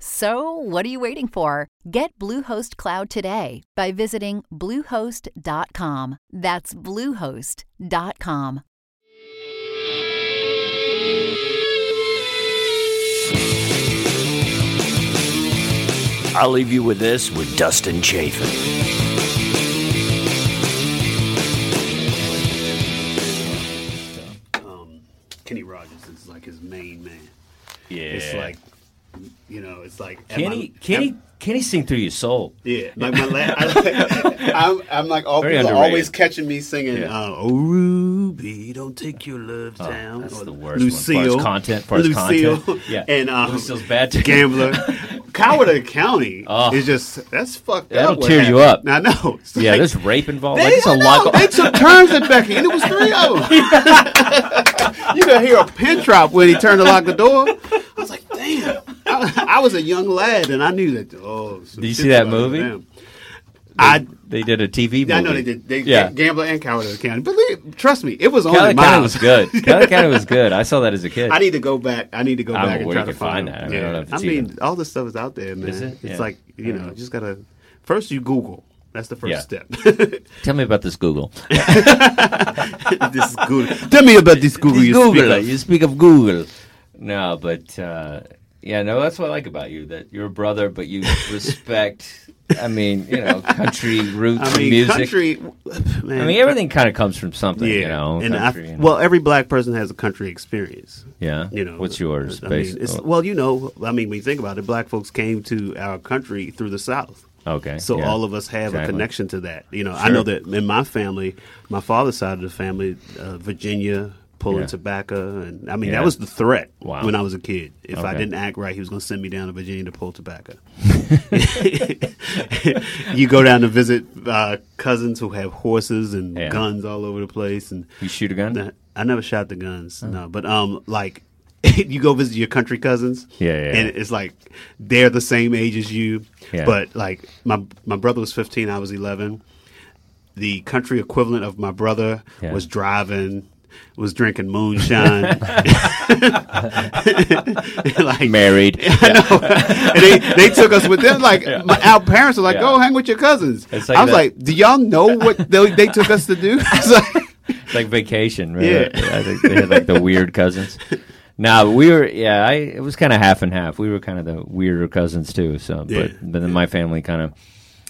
So, what are you waiting for? Get Bluehost Cloud today by visiting Bluehost.com. That's Bluehost.com. I'll leave you with this with Dustin Chafin. um, Kenny Rogers is like his main man. Yeah. It's like, you know, it's like am Kenny, I- Kenny, am- Kenny sing through your soul. yeah, like my la- I, I'm, I'm like all Very people underrated. always catching me singing. Yeah. Uh, oh Ruby, don't take your love Oh, down. that's Or the worst one. Lucille, as content, as Lucille, content. Yeah. and um, Lucille's bad too. Gambler. Coward of the County Oh. is just that's fucked That'll up. what tear you up. I know. It's Yeah, like- there's rape involved. They, Like, it's a lot. they took turns at Becky, and it was three of them. you could hear a pin drop when he turned to lock the door. I was like, damn. I, I was a young lad, and I knew that. Oh, Did you see that about to go movie? down. I, they did a TV movie. I know they did. They, yeah. Gambler and Coward County. Believe, trust me, it was on Cali my County mind. was good. Cali County was good. I saw that as a kid. I need to go back. I need to go I back and try to find find, that. I mean, I don't know Yeah. if I mean, even- all this stuff is out there, man. It? It's Yeah. like you know, you just gotta first you Google. That's the first Yeah. step. Tell me about this Google. this Google. Tell me about this Google. You Google. speak of. You speak of Google. No, but uh, yeah, no, that's what I like about you. That you're a brother, but you respect. I mean, you know, country roots I mean, music. country. Man, I mean, everything kind of comes from something. Yeah, You know, and I, country and- well, every black person has a country experience. yeah. You know, what's yours? I mean, it's, oh, well, you know, I mean, when you think about it, black folks came to our country through the South. okay. So yeah. all of us have a connection to that. You know, I know that in my family, my father's side of the family, uh, Virginia, pulling Yeah. tobacco, and I mean Yeah. that was the threat Wow. when I was a kid. If I didn't act right, he was going to send me down to Virginia to pull tobacco. you go down to visit uh, cousins who have horses and Yeah. guns all over the place, and You shoot a gun? I never shot the guns, no. But um, like you go visit your country cousins, Yeah, yeah, and it's like they're the same age as you, Yeah. but like my my brother was fifteen, I was eleven. The country equivalent of my brother Yeah. was driving, was drinking moonshine, like Married. I know. and they, they took us with them. Like my, our parents were like, Yeah. "Go hang with your cousins." Like I was that- like, "Do y'all know what they, they took us to do?" It's like, It's like vacation. Right? Yeah. I think they had like the weird cousins. No, we were. Yeah, I. It was kind of half and half. We were kind of the weirder cousins too. So, Yeah. but but then my family kind of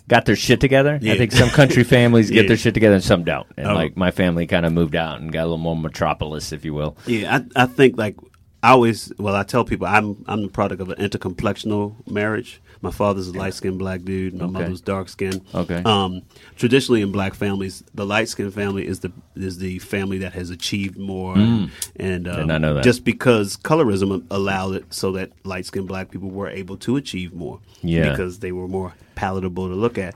got their shit together. Yeah. I think some country families get Yeah. their shit together and some don't. And Oh. like my family kind of moved out and got a little more metropolis, if you will. Yeah, I, I think like I always well I tell people I'm I'm the product of an intercomplexional marriage. My father's a light skinned black dude, my Okay. mother's dark skinned. Okay. Um traditionally in black families, the light skinned family is the is the family that has achieved more and um, know that. just because colorism allowed it so that light skinned black people were able to achieve more. Yeah. Because they were more palatable to look at.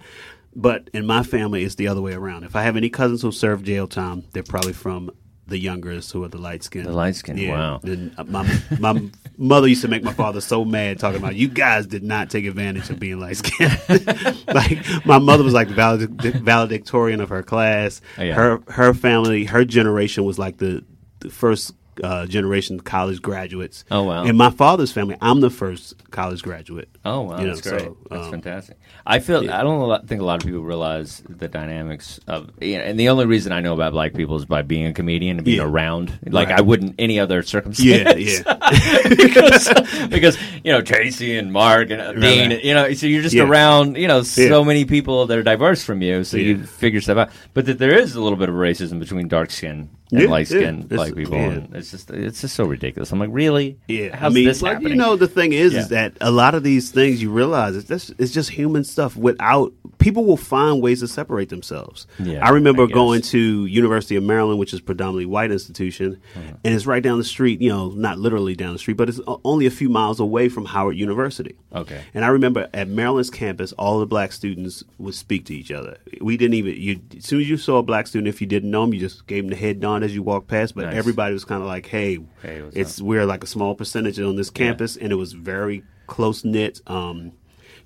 But in my family, it's the other way around. If I have any cousins who serve jail time, they're probably from the youngest, who are the light skinned. The light-skinned, wow. And uh, my my mother used to make my father so mad talking about you guys did not take advantage of being light skinned. like my mother was like the valedic- valedictorian of her class. Oh, yeah. Her her family, her generation was like the, the first uh, generation college graduates. Oh, wow. In my father's family, I'm the first college graduate. Oh wow, You know, that's great. so, that's um, fantastic. I feel I don't think a lot of people realize the dynamics of, you know, and the only reason I know about black people is by being a comedian and being Yeah. around. Like Right. I wouldn't any other circumstance. Yeah, yeah. because, because you know Tracy and Mark and uh, Dean, right. you know, so you're just Yeah. around, you know, so Yeah. many people that are diverse from you, so you figure stuff out. But that there is a little bit of racism between dark skin and Yeah, light skinned yeah. Black people. yeah. It's just it's just so ridiculous. I'm like, really? Yeah, How's I mean, this but, happening? you know, the thing is, is that a lot of these things you realize it's just, it's just human stuff. Without people will find ways to separate themselves. Yeah, I remember I going to University of Maryland, which is predominantly white institution, Uh-huh. and it's right down the street. You know, not literally down the street, but it's only a few miles away from Howard University. Okay. And I remember at Maryland's campus, all the black students would speak to each other. We didn't even you as soon as you saw a black student, if you didn't know him, you just gave him the head nod as you walked past. But Nice. everybody was kind of like, "Hey, Hey, it's we're like a small percentage on this campus, and it was very close knit. Um,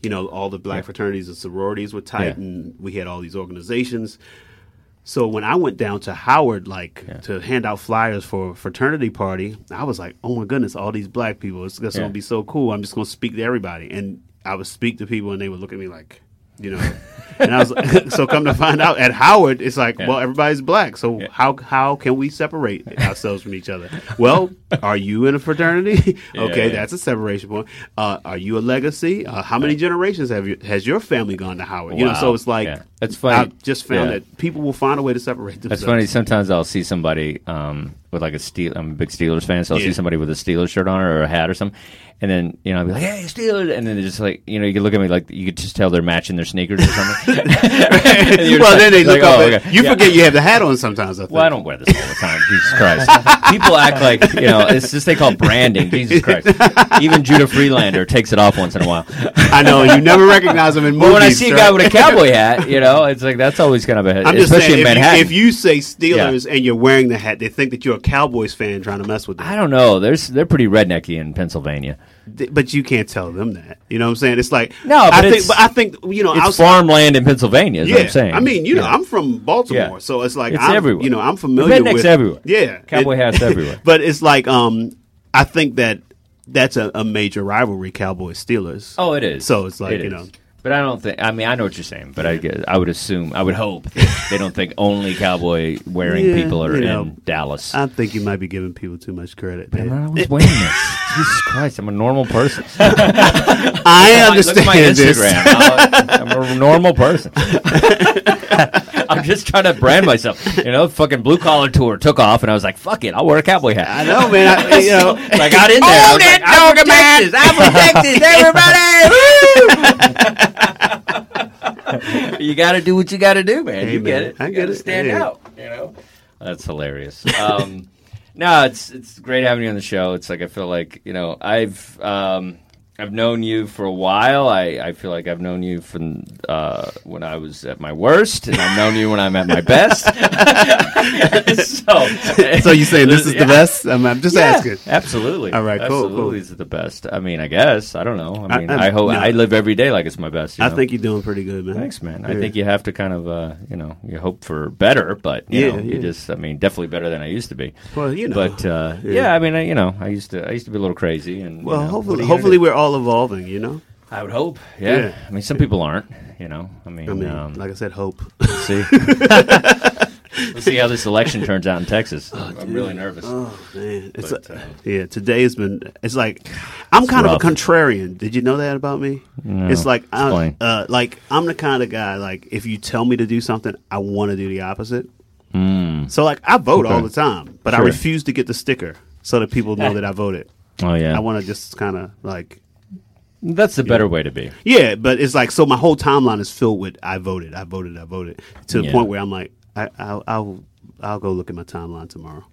you know, all the black Yeah. fraternities and sororities were tight, Yeah. and we had all these organizations. So when I went down to Howard, like Yeah. to hand out flyers for a fraternity party, I was like, "Oh my goodness, all these black people! It's, it's Yeah. gonna be so cool. I'm just gonna speak to everybody." And I would speak to people, and they would look at me like, you know. and I was like, so come to find out at Howard, it's like, Yeah. well, everybody's black, so Yeah. how how can we separate ourselves from each other? Well, are you in a fraternity? okay, yeah. that's a separation point. Uh, are you a legacy? Uh, how many generations have you has your family gone to Howard? You know, so it's like. That's funny. I just found Yeah. that people will find a way to separate themselves. That's funny. Sometimes I'll see somebody um, with like a steel. I'm a big Steelers fan, so I'll Yeah. see somebody with a Steelers shirt on or a hat or something, and then you know I'll be like, "Hey, Steelers!" And then they're just like, you know, you can look at me like you could just tell they're matching their sneakers or something. Well, just then they like, look up. "Oh, okay." You Yeah. forget you have the hat on sometimes. I think. Well, I don't wear this all the time. Jesus Christ. People act like, you know, it's just they call branding. Jesus Christ. Even Judah Friedlander takes it off once in a while. I know you never recognize them in movies. But when I see a guy with a cowboy hat, you know, it's like that's always kind of a I'm just especially saying, in if you, Manhattan. if you say Steelers and you're wearing the hat, they think that you're a Cowboys fan trying to mess with them. I don't know. There's they're pretty rednecky in Pennsylvania. Th- But you can't tell them that. You know what I'm saying? It's like No, but I think, it's- but I think you know, It's outside- farmland in Pennsylvania. Is Yeah, what I'm saying. I mean, you know, Yeah. I'm from Baltimore, Yeah. so it's like It's I'm, everywhere. You know, I'm familiar Rednecks with everywhere. Yeah, Cowboy hats everywhere. But it's like, um, I think that that's a, a major rivalry, Cowboys Steelers. Oh, it is. So it's like, It you is. know. But I don't think. I mean, I know what you're saying, but I get, I would assume, I would hope that they don't think only cowboy wearing Yeah, people are you in know, Dallas. I think you might be giving people too much credit. I'm man. not always wearing this. Jesus Christ, I'm a normal person. I Look at my understand this. Instagram. I'll- I'm a normal person. I'm just trying to brand myself. You know, fucking blue collar tour took off, and I was like, "Fuck it, I'll wear a cowboy hat." I know, man. I, you know, So I got in there. I was like, I'm from Texas. I'm from Texas. Everybody. you got to do what you got to do, man. Hey, you get it. I You get it. Stand Hey. out. You know. That's hilarious. Um, no, it's it's great having you on the show. It's like I feel like you know I've um, I've known you for a while. I, I feel like I've known you from uh, when I was at my worst, and I've known you when I'm at my best. so, so you saying this is the best? I'm, I'm just Yeah, asking. Absolutely. All right, cool, Absolutely cool. is the best. I mean, I guess. I don't know. I mean, I- I, hope no. I live every day like it's my best. you I know? think you're doing pretty good, man. Thanks, man. I think you have to kind of, uh, you know, you hope for better, but you Yeah, know, you just, I mean, definitely better than I used to be. Well, you know. But uh, Yeah. yeah. I mean, I, you know, I used to, I used to be a little crazy, and you Well, know, hopefully, hopefully we're all evolving. You know. I would hope. Yeah. Yeah. I mean, some people aren't. You know. I mean, I mean, um, like I said, hope. let's see. Let's see how this election turns out in Texas. I'm really nervous. Oh man, it's But, uh, uh, yeah. Today has been. It's like I'm kind rough. of a contrarian. Did you know that about me? No. It's like I'm, uh, like I'm the kind of guy. Like if you tell me to do something, I want to do the opposite. Mm. So like I vote Okay. all the time, but I refuse to get the sticker so that people know that I voted. Oh yeah. I want to just kind of like That's the better way to be. yeah, but it's like so my whole timeline is filled with I voted, I voted, I voted to the Yeah. point where I'm like I, I'll, I'll I'll go look at my timeline tomorrow.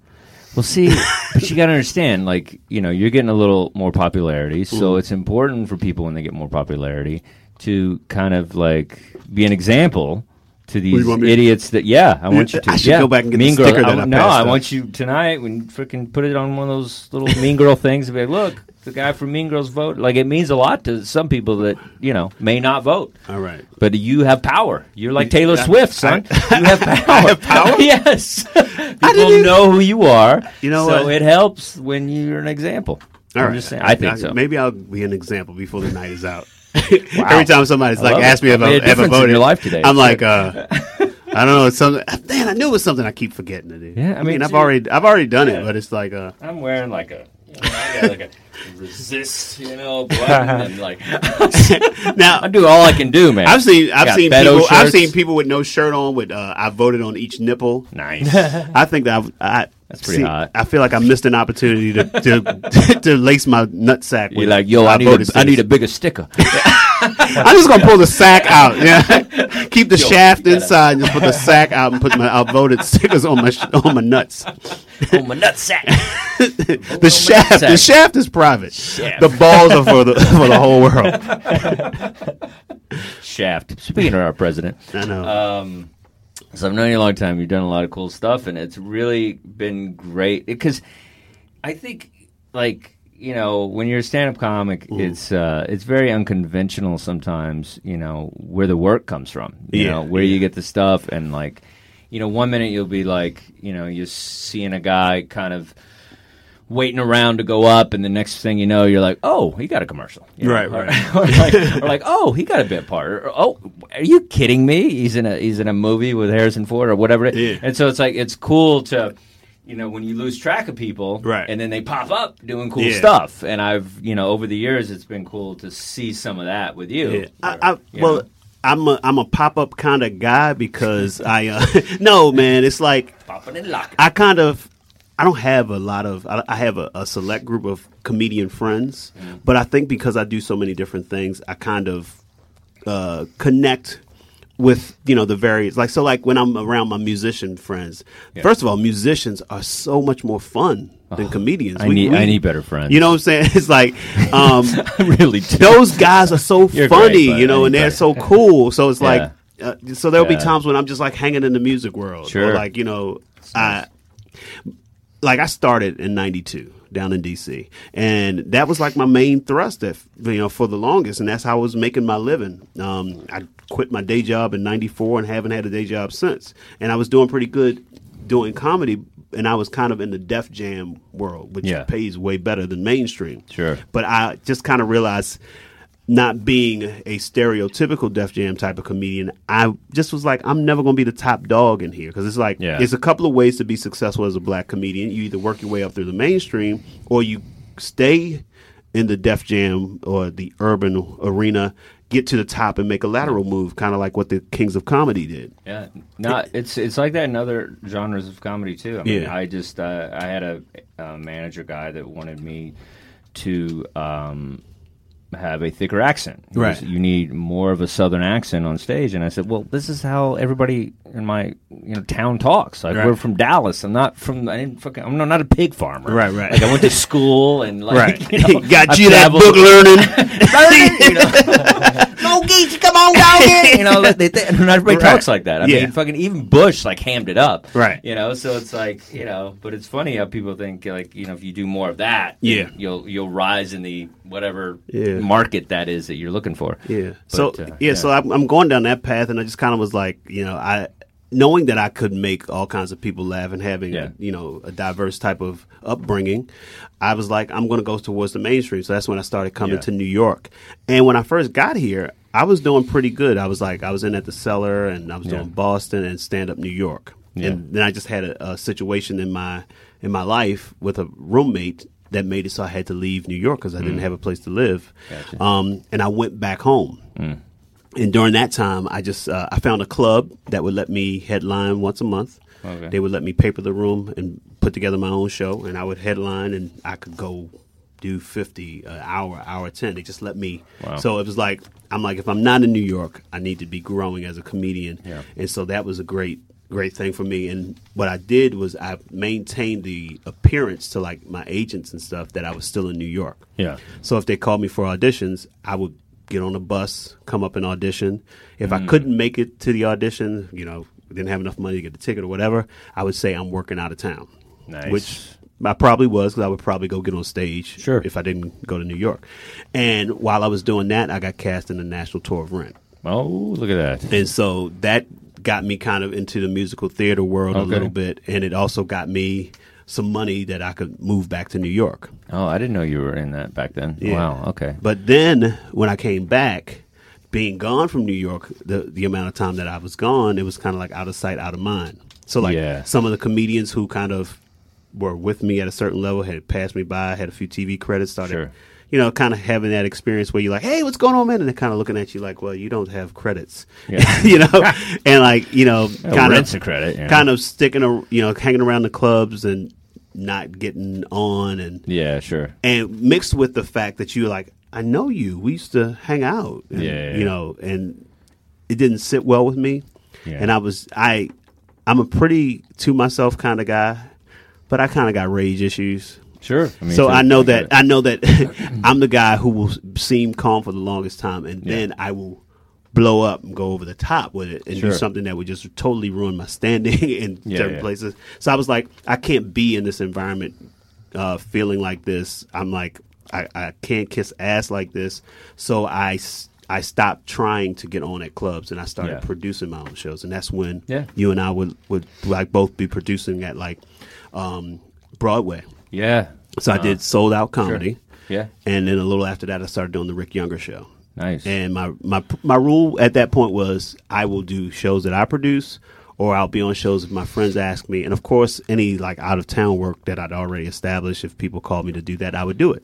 Well, see, but you got to understand, like, you know, you're getting a little more popularity, Mm-hmm. so it's important for people when they get more popularity to kind of like be an example to these idiots that. Yeah, I want you to. I should yeah. go back and get the mean girl. sticker I, I no, I want you tonight when you freaking put it on one of those little Mean Girl things and be like, look, the guy from Mean Girls vote. Like, it means a lot to some people that you know may not vote. All right. But you have power. You're like Taylor I- Swift, son. you have power. I have power? yes. People know who you are. You know so what? it helps when you're an example. All I'm right. just saying. I think so. Maybe I'll be an example before the night is out. Every time somebody's like asked me if I ever voted, your life today. I'm like, uh, I don't know. It's something. Man, I knew it was something I keep forgetting to do. Yeah, I mean, I've already, I've already done Yeah. it, but it's like, uh, I'm wearing like a You know, I got like a resist, you know, button and like now I do all I can do, man. I've seen I've seen Beto people I've seen people with no shirt on with uh, I voted on each nipple. nice. I think that I've, I That's pretty hot. I feel like I missed an opportunity to to, to lace my nutsack. You're like, yo, I need a, I need a bigger sticker. I'm just gonna pull the sack out. Yeah, keep the Yo, shaft inside, just put the sack out and put my outvoted stickers on my sh- on my nuts. oh, my nutsack. The shaft, the shaft is private. Shaft. The balls are for the for the whole world. Shaft. Speaking of our president. I know. Um, so I've known you a long time. You've done a lot of cool stuff, and it's really been great because I think, like you know, when you're a stand-up comic, it's uh, it's very unconventional sometimes. You know where the work comes from. You Yeah, know where you get the stuff, and like you know, one minute you'll be like, you know, you're seeing a guy kind of waiting around to go up, and the next thing you know, you're like, oh, he got a commercial. You know? Right, right. or, like, or like, oh, he got a bit part. Or, oh, are you kidding me? He's in a he's in a movie with Harrison Ford or whatever. it- Yeah. And so it's like it's cool to. You know, when you lose track of people, Right. and then they pop up doing cool Yeah. stuff, and I've, you know, over the years, it's been cool to see some of that with you. Yeah. I, Or, I, you well, know, I'm a I'm a pop up kind of guy because I uh, no man. It's like popping and locking. I kind of I don't have a lot of I, I have a, a select group of comedian friends, Mm-hmm. but I think because I do so many different things, I kind of uh, connect with you know the various like so like when I'm around my musician friends. First of all, musicians are so much more fun than comedians. I We- need we- I need better friends. You know what I'm saying? It's like um, I really do. those guys are so You're funny, great, you know, and they're so cool. So it's like, uh, so there'll be times when I'm just like hanging in the music world, Sure. or like you know, I like I started in '92 down in DC, and that was like my main thrust, if, you know, for the longest, and that's how I was making my living. Um, I quit my day job in '94 and haven't had a day job since, and I was doing pretty good doing comedy. And I was kind of in the Def Jam world, which Yeah. pays way better than mainstream. Sure. But I just kind of realized not being a stereotypical Def Jam type of comedian, I just was like, I'm never going to be the top dog in here because it's like, Yeah. there's a couple of ways to be successful as a black comedian. You either work your way up through the mainstream or you stay in the Def Jam or the urban arena, get to the top and make a lateral move, kind of like what the Kings of Comedy did. Yeah, no, it's it's like that in other genres of comedy too. I mean, Yeah. I just uh, I had a, a manager guy that wanted me to um, have a thicker accent. He Right. was, You need more of a southern accent on stage, and I said, well, this is how everybody in my you know town talks. Like Right. we're from Dallas. I'm not from. I didn't fucking. I'm not a pig farmer. Right, right. Like I went to school and like Right. you know, Got I you that book learning. you know, no geese, come on down here. you know, they, they, not everybody Right. talks like that. I Yeah. mean, fucking even Bush like hammed it up, Right. You know, so it's like you know, but it's funny how people think like you know, if you do more of that, Yeah. you'll you'll rise in the whatever Yeah. Market that is that you're looking for. Yeah. But, so uh, yeah, so I'm, I'm going down that path, and I just kind of was like, you know, I knowing that I could make all kinds of people laugh and having Yeah. you know a diverse type of upbringing, I was like, I'm going to go towards the mainstream. So that's when I started coming Yeah. to New York. And when I first got here, I was doing pretty good. I was like, I was in at the cellar, and I was Yeah. doing Boston and stand up New York. Yeah. And then I just had a, a situation in my in my life with a roommate that made it so I had to leave New York because I Mm. didn't have a place to live. Gotcha. Um, and I went back home. And during that time, I just uh, I found a club that would let me headline once a month. Okay. They would let me paper the room and put together my own show, and I would headline, and I could go do fifty an hour, hour ten. They just let me. Wow. So it was like I'm like if I'm not in New York, I need to be growing as a comedian, Yeah. and so that was a great great thing for me. And what I did was I maintained the appearance to like my agents and stuff that I was still in New York. Yeah. So if they called me for auditions, I would get on a bus, come up and audition. If Mm. I couldn't make it to the audition, you know, didn't have enough money to get the ticket or whatever, I would say I'm working out of town. Nice. Which I probably was because I would probably go get on stage Sure. if I didn't go to New York. And while I was doing that, I got cast in the national tour of Rent. Oh, look at that. And so that got me kind of into the musical theater world a little bit. And it also got me some money that I could move back to New York. Oh, I didn't know you were in that back then. Yeah. Wow. Okay. But then when I came back, being gone from New York, the the amount of time that I was gone, it was kind of like out of sight, out of mind. So like Yeah. some of the comedians who kind of were with me at a certain level had passed me by, had a few TV credits, started, Sure. You know, kind of having that experience where you're like, "Hey, what's going on, man?" And they're kind of looking at you like, "Well, you don't have credits," Yeah. you know, and like you know, kind of credit, yeah. kind of sticking, a, you know, hanging around the clubs and not getting on and Yeah, sure. and mixed with the fact that you're like, I know you. We used to hang out. And, Yeah, yeah, You know, and it didn't sit well with me. Yeah. And I was I I'm a pretty to myself kind of guy, but I kind of got rage issues. Sure. I mean, so I know that. I know that I'm the guy who will seem calm for the longest time, and Yeah. then I will blow up and go over the top with it and Sure. do something that would just totally ruin my standing in Yeah, certain yeah. places. So I was like, I can't be in this environment uh, feeling like this. I'm like, I, I can't kiss ass like this. So I. I stopped trying to get on at clubs and I started Yeah. producing my own shows and that's when Yeah. you and I would, would like both be producing at like um, Broadway. Yeah. So I Uh, did sold out comedy. Yeah. And then a little after that, I started doing the Rick Younger show. Nice. And my my my rule at that point was I will do shows that I produce, or I'll be on shows if my friends ask me. And of course, any like out of town work that I'd already established, if people called me to do that, I would do it.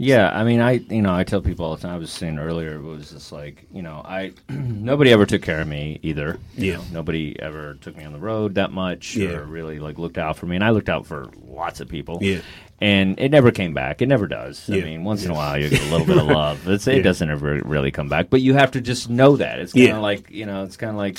Yeah, I mean, I you know I tell people all the time. I was saying earlier, it was just like you know I nobody ever took care of me either. you Yeah. know. nobody ever took me on the road that much Yeah. or really like looked out for me, and I looked out for lots of people. Yeah. and it never came back. It never does. Yeah. I mean, once in a while you get a little bit of love. It's, Yeah. It doesn't ever really come back, but you have to just know that it's kind of Yeah. like you know it's kind of like.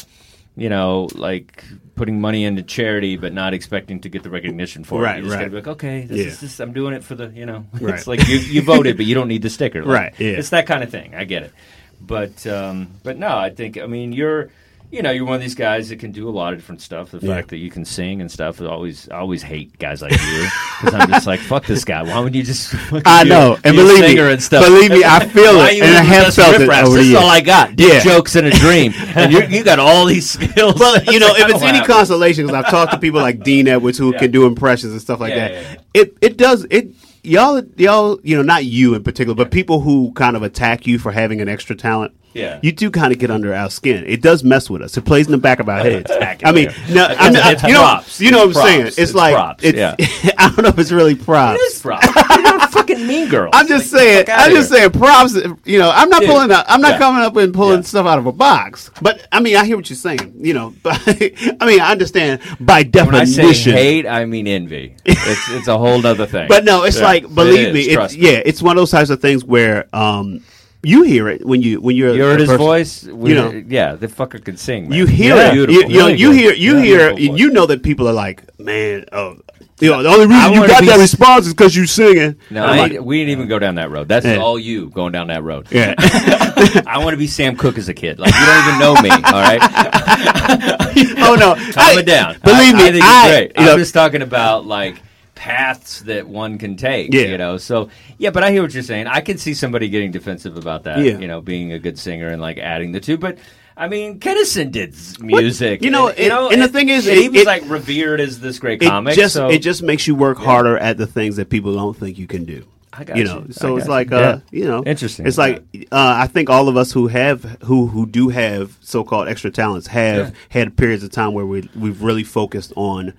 You know, like putting money into charity, but not expecting to get the recognition for Right, it. You just right. gotta be like, okay, this Yeah. is this. I'm doing it for the, you know, Right. it's like you, you voted, but you don't need the sticker. Like, Right, yeah. It's that kind of thing. I get it. But um, but no, I think I mean you're you know you're one of these guys that can do a lot of different stuff. The Yeah. fact that you can sing and stuff, I always I always hate guys like you because I'm just like fuck this guy. Why would you just I know, and believe me- and stuff? believe me, I feel it, and I have felt it over This is all. I got. Dick Yeah. jokes and a dream, and you you got all these skills. Well, you know, if it's any consolation, because I've talked to people like Dean Edwards who Yeah. can do impressions and stuff like that. It it does it. Y'all, y'all, you know, not you in particular, but people who kind of attack you for having an extra talent. Yeah. you do kind of get under our skin. It does mess with us. It plays in the back of our heads. I mean, you. no, I'm not, it's you know, props. you know what I'm saying. It's, It's like props, it's, yeah. I don't know if it's really props. It is props. You're fucking mean girl. I'm just Like, saying. I'm just here. saying props. You know, I'm not Dude, pulling. Out, I'm not yeah. coming up and pulling Yeah. stuff out of a box. But I mean, I hear what you're saying. You know, but I mean, I understand by When I say definition. hate, I mean envy. It's it's a whole other thing. But no, it's like believe is, me, it's, yeah, it's one of those types of things where um, you hear it when you when you're You heard his person- voice. We, you know. yeah, the fucker could sing. Man. You hear Yeah. it. You, Beautiful. you know, Really you hear you Yeah, hear voice. you know that people are like, man, oh, you know, the only I reason you got that s- response is because you singing. No, like, we didn't even go down that road. That's Yeah. all you going down that road. yeah. I want to be Sam Cooke as a kid. Like you don't even know me. All right, oh no, calm I- it down. Believe I, me, I I- it's great. you know- I'm just talking about like paths that one can take. Yeah. You know, so yeah, but I hear what you're saying. I can see somebody getting defensive about that. Yeah. You know, being a good singer and like adding the two, but. I mean, Kinison did music. you know, and, it- and the thing is, it- he was it- like revered as this great comic. just so it just makes you work harder at the things that people don't think you can do. I got you you. know, so it's got like you. uh, Yeah. you know, Interesting. It's like uh, I think all of us who have who who do have so called extra talents have Yeah. had periods of time where we we've really focused on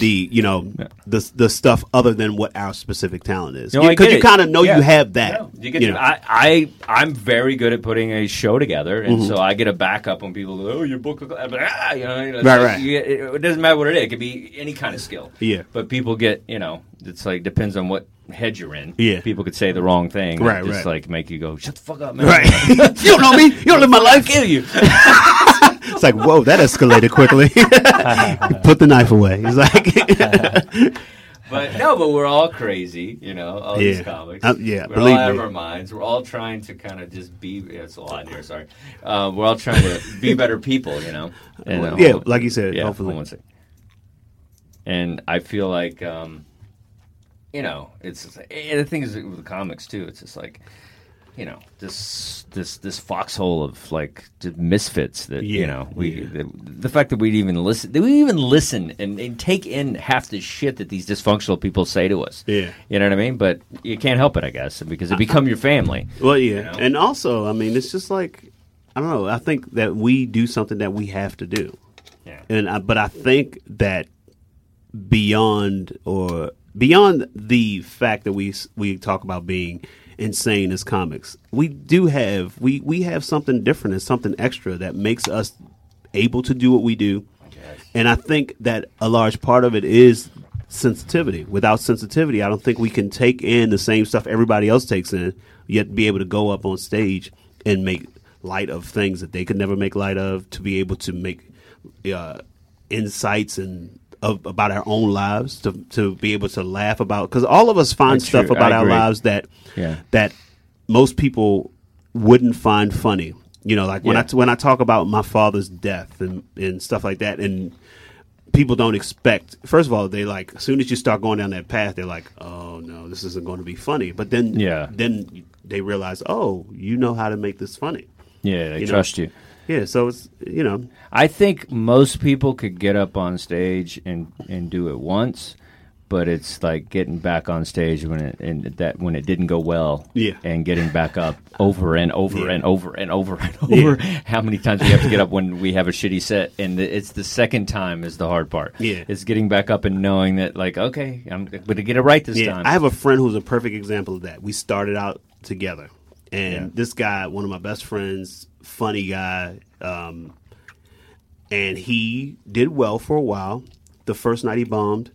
the you know the the stuff other than what our specific talent is because you kind of know Yeah. you have that. No, you get you know. I, I, I'm very good at putting a show together, and Mm-hmm. so I get a backup when people go, "Oh, your book," like, ah, you know, you know, it's Right, like right. you it, doesn't matter what it is; it could be any kind of skill. Yeah. but people get, you know, it's like depends on what head you're in. Yeah. people could say the wrong thing, Right, Just right. like make you go, "Shut the fuck up, man!" Right, you don't know me. You don't live my life. kill you. It's like, whoa, that escalated quickly. Put the knife away. He's like, But no, but we're all crazy, you know. All Yeah. these comics, Uh, yeah, we're believe all out of our minds. We're all trying to kind of just be. Yeah, it's a lot here. Sorry, uh, we're all trying to be better people, you know. And, uh, yeah, like you said, yeah, hopefully. one second. And I feel like, um, you know, it's just and the thing is with the comics too. It's just like, you know, this this this foxhole of like misfits that you know we yeah. the, the fact that we even listen that we even listen and, and take in half the shit that these dysfunctional people say to us. Yeah. you know what I mean. But you can't help it, I guess, because it become your family. Well, yeah, know? and also, I mean, it's just like I don't know. I think that we do something that we have to do, Yeah. and I, but I think that beyond or beyond the fact that we we talk about being insane as comics, we do have we we have something different and something extra that makes us able to do what we do, and I think that a large part of it is sensitivity. Without sensitivity, I don't think we can take in the same stuff everybody else takes in, yet be able to go up on stage and make light of things that they could never make light of. To be able to make uh, insights and of, about our own lives, to to be able to laugh about because all of us find That's stuff true. about our lives that Yeah. that most people wouldn't find funny. You know, like when I when I talk about my father's death and and stuff like that, and people don't expect. First of all, they like as soon as you start going down that path, they're like, "Oh no, this isn't going to be funny." But then, Yeah. then they realize, "Oh, you know how to make this funny." Yeah, they You know? trust you. Yeah, so it's you know, I think most people could get up on stage and, and do it once, but it's like getting back on stage when it and that when it didn't go well. Yeah. And getting back up over and over Yeah. and over and over and over. How many times we have to get up when we have a shitty set? And the, it's the second time is the hard part. Yeah. It's getting back up and knowing that like okay, I'm going to get it right this yeah. time. I have a friend who's a perfect example of that. We started out together, and Yeah. this guy, one of my best friends, funny guy, um, and he did well for a while. The first night he bombed,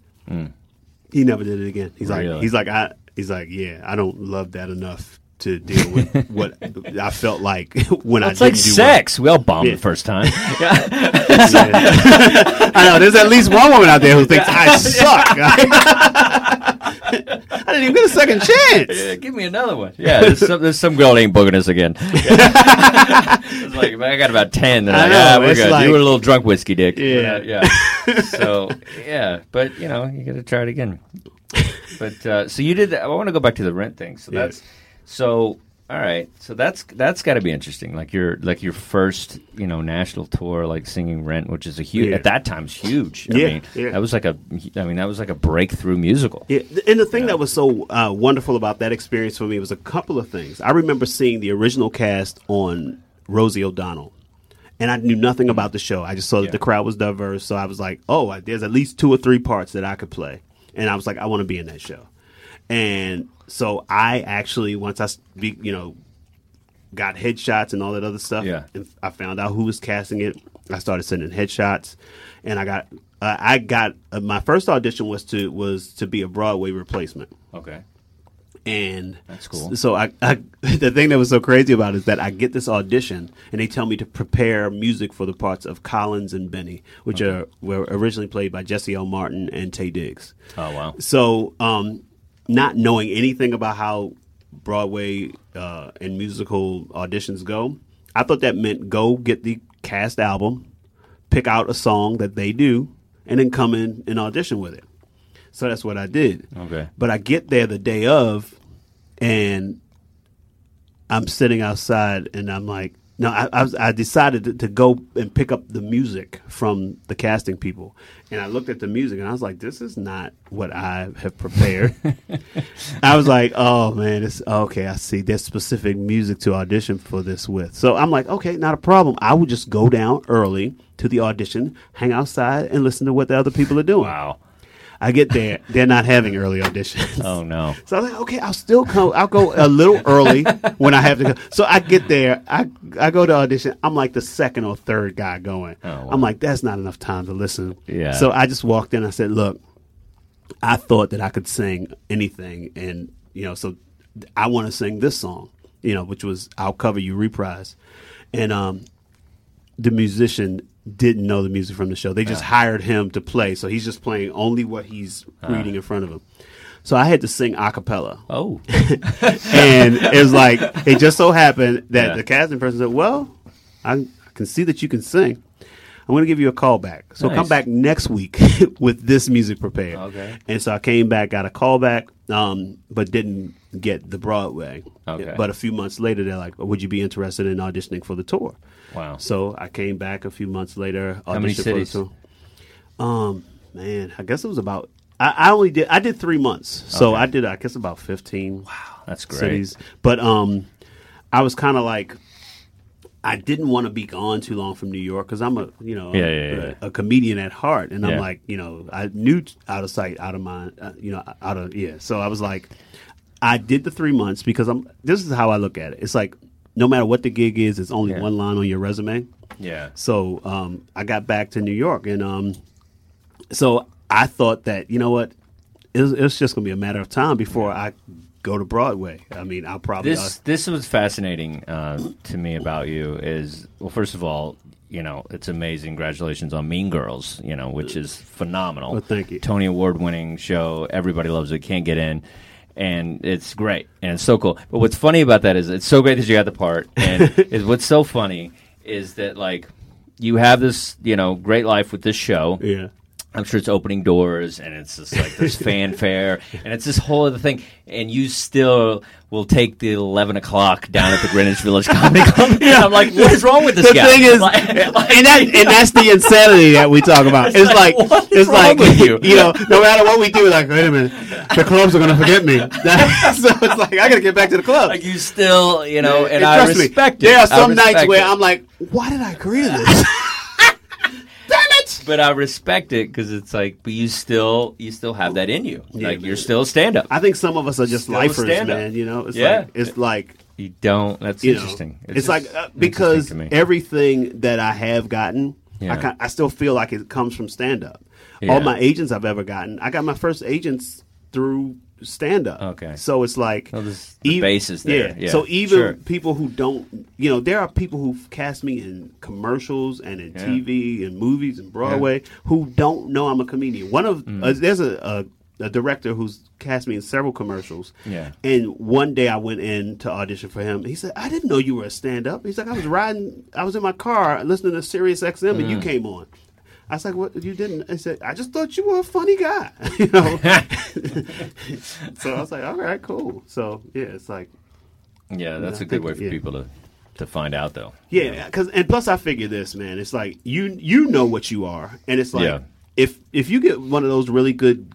he never did it again. He's. Really? like, he's like, I, he's like, yeah, I don't love that enough to deal with what I felt like when I it's didn't like do sex. We all bombed Yeah. the first time. well. I know there's at least one woman out there who thinks I suck. I didn't even get a second chance. Yeah, give me another one. Yeah, there's some, there's some girl ain't booking us again. it's like, I got about 10. They're I like, know, yeah, we're it's good. like- you were a little drunk whiskey dick. Yeah. Uh, yeah. so, yeah. But, you know, you got to try it again. But, uh, so you did that. I want to go back to the rent thing. So that's, so, all right. So that's, that's got to be interesting. Like your, like your first, you know, national tour, like singing Rent, which is a huge, Yeah. at that time's huge. I Yeah, mean, yeah. that was like a, I mean, that was like a breakthrough musical. Yeah, and the thing that was so uh, wonderful about that experience for me was a couple of things. I remember seeing the original cast on Rosie O'Donnell, and I knew nothing about the show. I just saw that Yeah. the crowd was diverse, so I was like, "Oh, there's at least two or three parts that I could play," and I was like, "I want to be in that show." And so I actually, once I you know, got headshots and all that other stuff. Yeah. And I found out who was casting it. I started sending headshots, and I got uh, I got uh, my first audition was to was to be a Broadway replacement. Okay. And That's cool. So I, I the thing that was so crazy about it is that I get this audition and they tell me to prepare music for the parts of Collins and Benny, which are were originally played by Jesse L. Martin and Taye Diggs. Oh, wow. So, um, not knowing anything about how Broadway uh, and musical auditions go, I thought that meant go get the cast album, pick out a song that they do, and then come in and audition with it. So that's what I did. Okay. But I get there the day of, and I'm sitting outside, and I'm like, no, I, I, was, I decided to, to go and pick up the music from the casting people, and I looked at the music, and I was like, this is not what I have prepared. I was like, oh man, it's okay. I see. There's specific music to audition for this with. So I'm like, okay, not a problem. I would just go down early to the audition, hang outside, and listen to what the other people are doing. Wow. I get there, they're not having early auditions. Oh, no. So I was like, okay, I'll still come. I'll go a little early when I have to go. So I get there. I I go to audition. I'm like the second or third guy going. Oh, wow. I'm like, that's not enough time to listen. Yeah. So I just walked in. I said, look, I thought that I could sing anything, and you know, so I want to sing this song. You know, which was "I'll Cover You" reprise, and um, the musician didn't know the music from the show. They just hired him to play, so he's just playing only what he's reading in front of him. So I had to sing a cappella. Oh. and it was like it just so happened that Yeah. the casting person said, "Well, I, I can see that you can sing." I'm I'm going to give you a call back. So Nice. come back next week with this music prepared. Okay. And so I came back, got a call back, um, but didn't get the Broadway. Okay. But a few months later, they're like, "Would you be interested in auditioning for the tour?" Wow. So I came back a few months later. How many auditioned for the cities? Um, man, I guess it was about. I, I only did. I did three months, so Okay. I did. I guess about fifteen Wow, That's great. cities. But um, I was kind of like, I didn't want to be gone too long from New York because I'm a you know Yeah, a, yeah, yeah. a, a comedian at heart, and I'm like you know I knew out of sight, out of mind, uh, you know out of yeah. So I was like, I did the three months because I'm. This is how I look at it. It's like no matter what the gig is, it's only Yeah. one line on your resume. Yeah. So um, I got back to New York, and um, so I thought that you know what, it's, it's just going to be a matter of time before I go to Broadway. I mean, I'll probably This this was fascinating uh, to me about you is well, first of all, you know, it's amazing. Congratulations on Mean Girls, you know, which is phenomenal. Well, thank you. Tony Award winning show. Everybody loves it. Can't get in. And it's great, and it's so cool. But what's funny about that is it's so great that you got the part. And is what's so funny is that like you have this, you know, great life with this show. yeah. I'm sure it's opening doors and it's just like there's fanfare and it's this whole other thing. And you still will take the 11 o'clock down at the Greenwich Village Comedy Club. And I'm like, what is wrong with this The guy? thing is, Like- and that and that's the insanity that we talk about. It's, like, what is it's wrong like with you? know, no matter what we do, like wait a minute, the clubs are gonna forget me. so it's like I gotta get back to the club. like you still, you know, and, And I trust me, respect it. There are some nights respect where it. I'm like, why did I agree to this? But I respect it because it's like, but you still, you still have that in you. Yeah, like man. you're still a stand-up. I think some of us are just Still lifers, stand-up. man. You know, it's Yeah. like it's like You don't. That's you know, interesting. It's, like uh, because everything that I have gotten, Yeah. I, ca- I still feel like it comes from stand up. All my agents I've ever gotten, I got my first agents through stand up. Okay. so it's like Well, this- the base is there. Yeah, So even sure. people who don't, you know, there are people who've cast me in commercials and in Yeah. TV and movies and Broadway who don't know I'm a comedian. One of Mm. uh, there's a, a a director who's cast me in several commercials. Yeah. And one day I went in to audition for him. He said, "I didn't know you were a stand-up." He's like, "I was riding, I was in my car listening to Sirius XM, and you Mm. came on." I was like, "What? You didn't?" I said, "I just thought you were a funny guy." you know. so I was like, "All right, cool." So yeah, it's like, yeah, that's a good think- way for yeah. people to to find out, though. yeah, because and plus I figure this, man. It's like you you know what you are, and it's like Yeah. if if you get one of those really good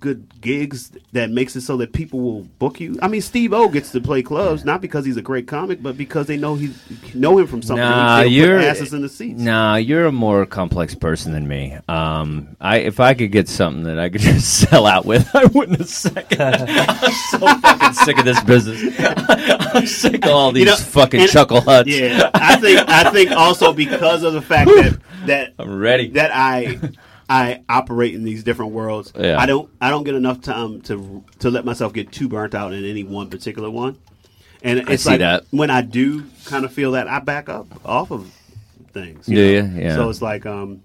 good gigs that makes it so that people will book you. I mean, Steve O gets to play clubs not because he's a great comic, but because they know he know him from something. Nah, They'll you're asses in the seats. Nah, you're a more complex person than me. Um, I if I could get something that I could just sell out with, I wouldn't have second. I'm so fucking sick of this business. I'm sick of all these You know, fucking and- chuckle huts. Yeah, I think I think also because of the fact that that I'm ready. that I I operate in these different worlds. Yeah. I don't I don't get enough time to to let myself get too burnt out in any one particular one. And it's like that. when I do kind of feel that I back up off of things. Know? ya? Yeah. So it's like um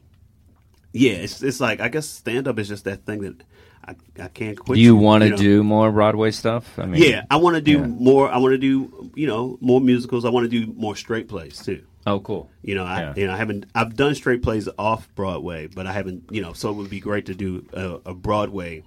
yeah, it's it's like I guess stand up is just that thing that I, I can't quit. Do you want to know? do more Broadway stuff? I mean, Yeah, I want to do Yeah. more. I want to do you know more musicals. I want to do more straight plays too. Oh, cool. You know, I Yeah. you know I haven't I've done straight plays off Broadway, but I haven't you know. So it would be great to do a, a Broadway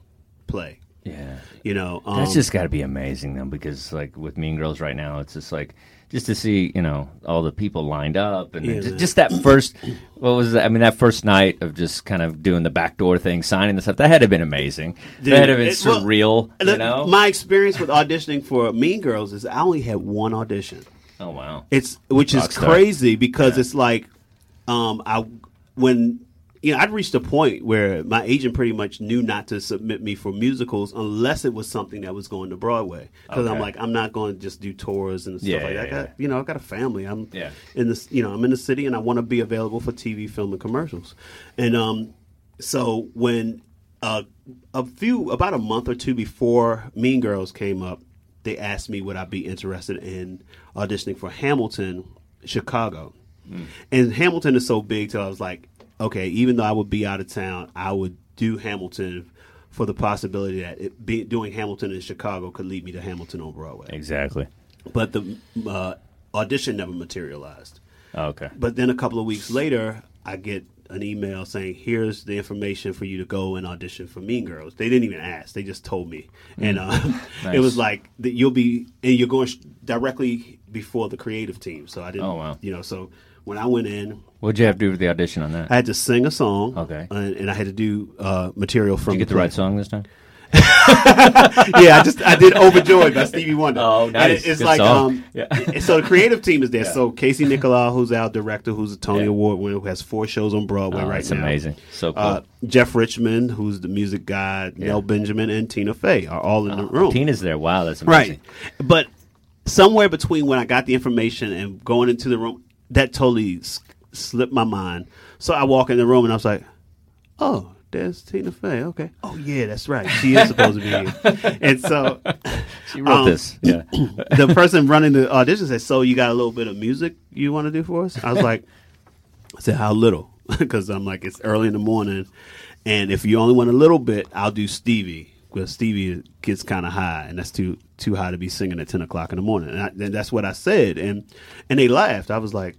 play. Yeah. You know, um, That's just got to be amazing though, because like with Mean Girls right now, it's just like just to see you know all the people lined up and Yeah, ju- man. just, that first what was that? I mean that first night of just kind of doing the backdoor thing, signing the stuff. That had to have been amazing. Dude, that had to have been it- well, surreal. you know? my experience with auditioning for Mean Girls is I only had one audition. Oh wow. It's which is Rockstar. crazy because it's like um I when you know I'd reached a point where my agent pretty much knew not to submit me for musicals unless it was something that was going to Broadway because I'm like I'm not going to just do tours and stuff Yeah, like that. yeah, I got, you know I've got a family. I'm Yeah. in this you know I'm in the city and I want to be available for TV, film, and commercials. And um so when uh, a few about a month or two before Mean Girls came up, they asked me would I be interested in auditioning for Hamilton, Chicago. And Hamilton is so big, so I was like, okay, even though I would be out of town, I would do Hamilton for the possibility that it, be, doing Hamilton in Chicago could lead me to Hamilton on Broadway. Exactly. But the uh, audition never materialized. Okay. But then a couple of weeks later, I get an email saying, "Here's the information for you to go and audition for Mean Girls." They didn't even ask; they just told me, and uh, Nice. it was like that you'll be and you're going sh- directly before the creative team. So I didn't, Oh, wow. you know. So when I went in, What'd you have to do with the audition on that? I had to sing a song, Okay. and, and I had to do uh, material from. Did you get the right song this time? yeah, I just I did "Overjoyed" by Stevie Wonder. Oh, nice. it- it's Good like song. um, Yeah. so the creative team is there. So Casey Nicholaw, who's our director, who's a Tony Yeah. Award winner, who has four shows on Broadway Oh, right that's now. amazing. So cool. Uh, Jeff Richmond, who's the music guy, Nell Benjamin, and Tina Fey are all in the room. Tina's there. Wow, that's amazing. Right. But somewhere between when I got the information and going into the room, that totally s- slipped my mind. So I walk in the room and I was like, oh, there's Tina Fey. Okay. Oh, yeah, that's right. She is supposed to be here. And so She wrote Um, this. Yeah. the person running the audition said, so you got a little bit of music you want to do for us? I was like, I said, how little? Because I'm like, it's early in the morning. And if you only want a little bit, I'll do Stevie. Because Stevie gets kind of high, and that's too too high to be singing at ten o'clock in the morning. And, I, and that's what I said, and and they laughed. I was like,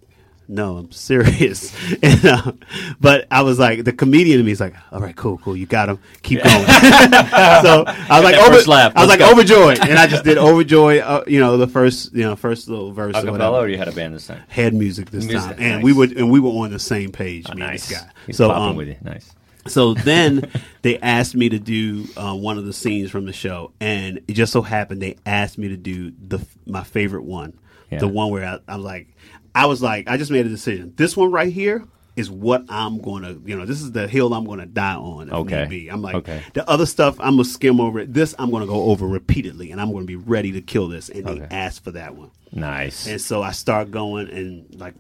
"No, I'm serious." and, uh, but I was like, the comedian in me is like, "All right, cool, cool, you got him. Keep going." so I was like, over, laugh. I was Let's like go. overjoyed, and I just did overjoyed. Uh, you know, the first you know first little verse. Acapella, or you had a band this time? had music this Music, time, and nice. we would and we were on the same page. Oh, me nice. and this guy. He's so um, with you. Nice. so then they asked me to do uh, one of the scenes from the show, and it just so happened they asked me to do the my favorite one, Yeah. the one where I, I'm like, I was like, I just made a decision. This one right here is what I'm going to, you know, this is the hill I'm going to die on. If Okay. be. I'm like, Okay. the other stuff I'm gonna skim over it. This I'm to go over repeatedly, and I'm to be ready to kill this. And Okay. they asked for that one. Nice. And so I start going, and like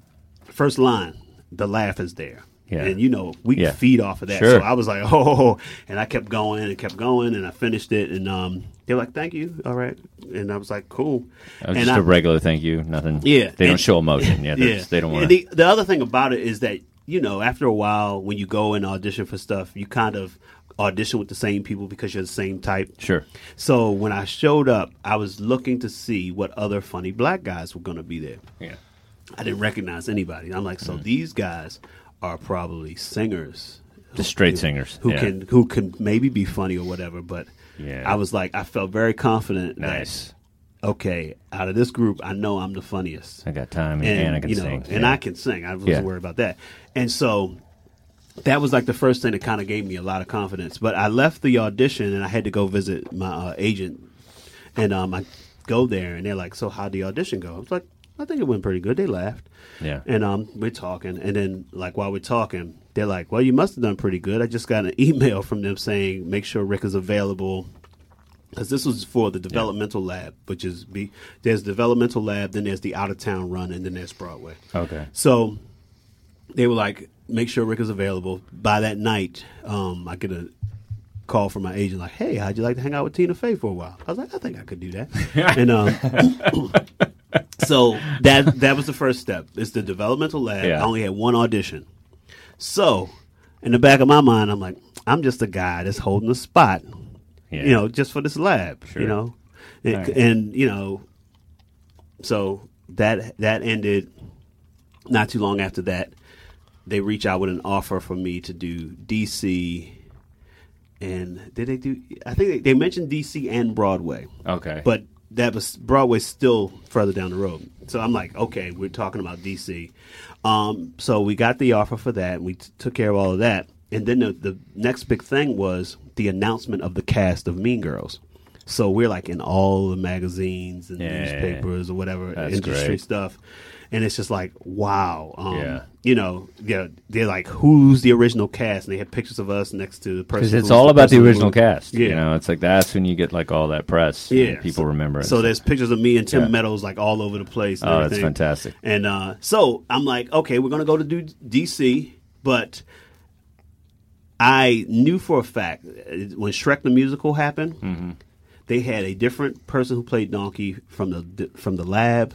first line, the laugh is there. Yeah. And you know, we Yeah. feed off of that. Sure. So I was like, oh, and I kept going and kept going, and I finished it. And um, they're like, thank you. All right. And I was like, cool. Was and just I, a regular thank you. Nothing. Yeah. They don't show emotion. Yeah. yeah. just- They don't want to. the, the other thing about it is that, you know, after a while, when you go and audition for stuff, you kind of audition with the same people because you're the same type. Sure. So when I showed up, I was looking to see what other funny black guys were going to be there. Yeah. I didn't recognize anybody. I'm like, so Mm. these guys are probably singers, Just straight who- singers. who Yeah. can who can maybe be funny or whatever. But Yeah. I was like, I felt very confident. that, Nice. okay, out of this group, I know I'm the funniest, I got time and, and I can you know, sing. and Yeah. I can sing. I wasn't worried about that. And so that was like the first thing that kind of gave me a lot of confidence. But I left the audition and I had to go visit my uh, agent, and um, I go there and they're like, "So how the audition go?" I was like, "I think it went pretty good." They laughed. Yeah. And um, we're talking, and then like while we're talking, they're like, "Well, you must have done pretty good." I just got an email from them saying, "Make sure Rick is available." Because this was for the developmental lab, which is be there's developmental lab, then there's the out of town run, and then there's Broadway. Okay. So they were like, make sure Rick is available. By that night, um, I get a call from my agent like, hey, how'd you like to hang out with Tina Fey for a while? I was like, I think I could do that. and um, so that that was the first step. It's the developmental lab. Yeah. I only had one audition. So in the back of my mind, I'm like, I'm just a guy that's holding a spot, Yeah. you know, just for this lab, Sure. you know, and, Right. and you know, so that that ended not too long after that, they reach out with an offer for me to do DC. And did they do? I think they, they mentioned DC and Broadway, Okay. but that was Broadway's still further down the road. So I'm like, okay, we're talking about DC. Um, so we got the offer for that. And we t- took care of all of that, and then the, the next big thing was the announcement of the cast of Mean Girls. So we're like in all the magazines and Yeah. newspapers or whatever industry great. stuff, and it's just like, wow, um, Yeah. You know, yeah, they're like, who's the original cast? And they had pictures of us next to the person. because it's all about the person who- original cast. Yeah, You know, it's like that's when you get like all that press. and yeah, People so, remember it. So there's pictures of me and Tim Yeah. Meadows like all over the place. and Oh, that's fantastic. And uh, so I'm like, okay, we're gonna go to DC, but I knew for a fact uh, when Shrek the musical happened, Mm-hmm. they had a different person who played Donkey from the from the lab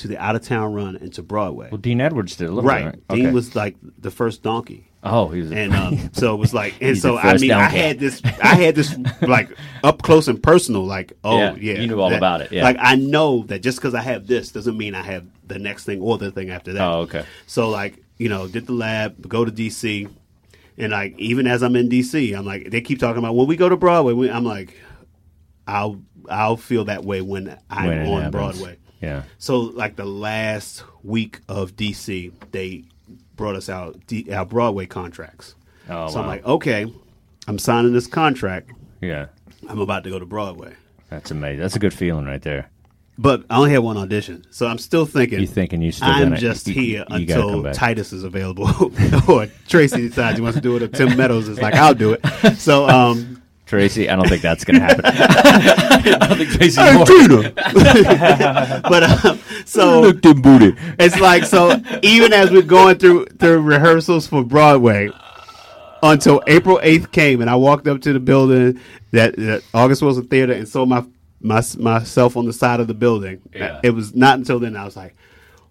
to the out of town run and to Broadway. Well, Dean Edwards did a little right. bit, right? Dean Okay. was like the first donkey. Oh, he was. And um, so it was like, and so I mean, I had this, I had this like up close and personal, like, oh Yeah, yeah, you knew all that- about it, yeah. Like I know that just because I have this doesn't mean I have the next thing or the thing after that. Oh, okay. So like, you know, did the lab, go to DC, and like even as I'm in DC, I'm like, they keep talking about when we go to Broadway. We, I'm like, I'll I'll feel that way when I'm When on happens. Broadway. Yeah. So like the last week of DC, they brought us out D, our Broadway contracts. Oh, so I'm like, okay, I'm signing this contract. Yeah. I'm about to go to Broadway. That's amazing. That's a good feeling right there. But I only had one audition, so I'm still thinking. You thinking you still I'm gonna- just you- here you gotta until. Titus is available, or Tracy decides he wants to do it, or Tim Meadows is like, I'll do it. So, um, Tracy, I don't think that's going to happen. I don't think Tracy hey, Tina. but um, so Looked in booty. it's like so. Even as we're going through through rehearsals for Broadway, until April 8th came, and I walked up to the building that, that August Wilson Theater and saw my, my myself on the side of the building. Yeah. It was not until then I was like,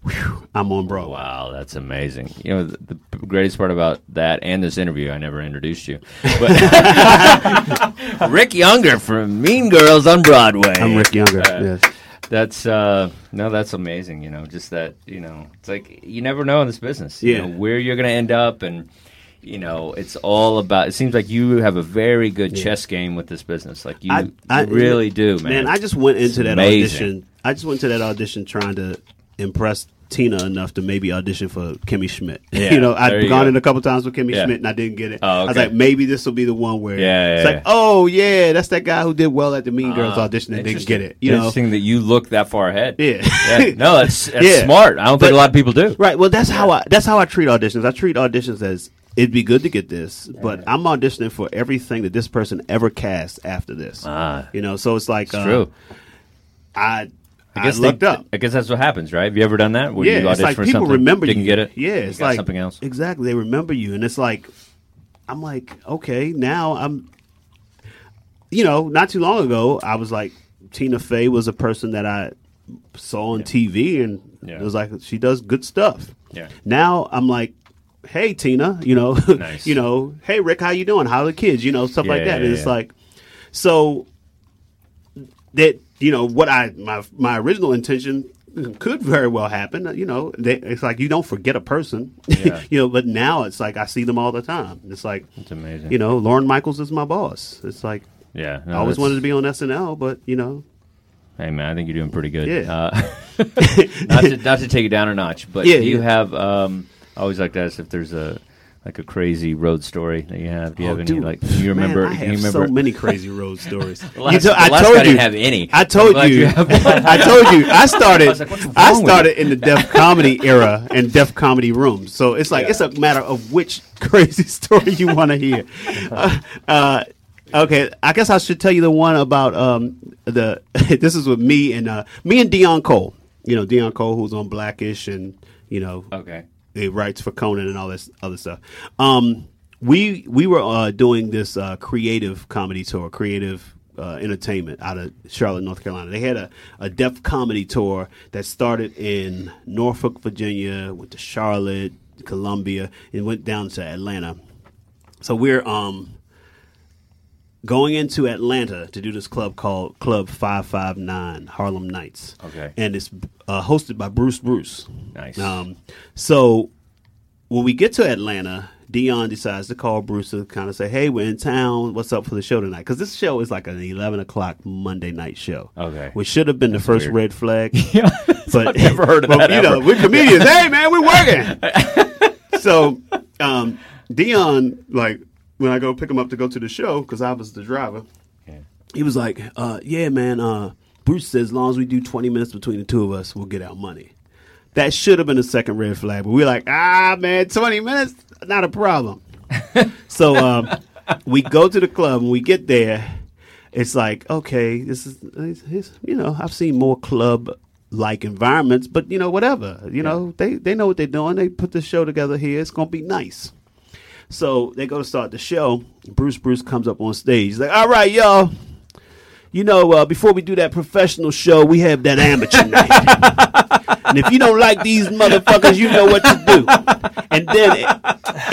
Whew, I'm on Broadway. Wow, that's amazing. You know, the, the greatest part about that and this interview, I never introduced you. But Rick Younger from Mean Girls on Broadway. I'm Rick Younger. Uh, yes. That's uh no, that's amazing. You know, just that you know, it's like you never know in this business. You Yeah. know, where you're going to end up, and you know, it's all about. It seems like you have a very good chess game with this business. Like you, I, I you really do, man. Man, I just went into It's that amazing. audition. I just went to that audition trying to impress Tina enough to maybe audition for Kimmy Schmidt. Yeah, you know, I'd you gone go. in a couple times with Kimmy Yeah. Schmidt and I didn't get it. Oh, I was like, maybe this will be the one where Yeah, it's yeah, like, oh yeah, that's that guy who did well at the Mean Girls Ah, audition and didn't get it. You know, interesting that you look that far ahead. Yeah. yeah. No, that's, that's Yeah. smart. I don't think a lot of people do. Right. Well, that's how I that's how I treat auditions. I treat auditions as it'd be good to get this, but I'm auditioning for everything that this person ever cast after this. Ah. you know, so it's like It's uh, true. I I guess I looked they, up. I guess that's what happens, right? Have you ever done that? Where yeah, you it's like for people something, remember didn't get it. Yeah, it's like something else. Exactly, they remember you, and it's like I'm like, okay, now I'm. You know, not too long ago, I was like, Tina Fey was a person that I saw on TV, and Yeah. it was like she does good stuff. Yeah. Now I'm like, hey Tina, you know, Nice. you know, hey Rick, how you doing? How are the kids? You know, stuff like that. yeah, and it's like, so that you know what I my my original intention could very well happen. You know, they, it's like you don't forget a person. Yeah. you know, but now it's like I see them all the time. It's like It's amazing. you know, Lorne Michaels is my boss. It's like yeah, no, I always that's- wanted to be on SNL, but you know, Hey man, I think you're doing pretty good. Yeah. Uh, not to not to take it down a notch, but Yeah, do you yeah. have? Um, I always like to ask if there's a like a crazy road story that you have. Do you Oh, have any dude, like? You remember? Man, I have remember? so many crazy road stories. Last- You to- I told guy you. didn't have any. I told you. you I told you. I started. I like, I started in the Def Comedy era and Def Comedy rooms. So it's like it's a matter of which crazy story you want to hear. Uh, uh, okay, I guess I should tell you the one about um, the. this is with me and uh, me and Deon Cole. You know Deon Cole, who's on Blackish, and you know Okay. He writes for Conan and all this other stuff. Um, we we were uh, doing this uh, creative comedy tour, creative uh, entertainment out of Charlotte, North Carolina. They had a, a Def Comedy tour that started in Norfolk, Virginia, went to Charlotte, Columbia, and went down to Atlanta. So we're um, going into Atlanta to do this club called Club Five Five Nine Harlem Nights. Okay. and it's uh, hosted by Bruce Bruce. Nice. Um, so when we get to Atlanta, Deon decides to call Bruce to kind of say, "Hey, we're in town. What's up for the show tonight?" Because this show is like an eleven o'clock Monday night show. Okay. which should have been the first weird. red flag. Yeah, but I've never heard of that. You know, we're comedians. hey, man, we're working. so um, Deon, like when I go pick him up to go to the show, because I was the driver, he was like, uh, "Yeah, man. Uh, Bruce says as long as we do twenty minutes between the two of us, we'll get our money." That should have been a second red flag, but we're like, "Ah, man, twenty minutes, not a problem." so um, we go to the club and we get there. It's like, okay, this is, it's, it's, you know, I've seen more club like environments, but you know, whatever, you know, they they know what they're doing. They put the show together here. It's gonna be nice. So they go to start the show. Bruce Bruce comes up on stage. He's like, all right, y'all. you know, uh, before we do that professional show, we have that amateur night. and if you don't like these motherfuckers, you know what to do. And then,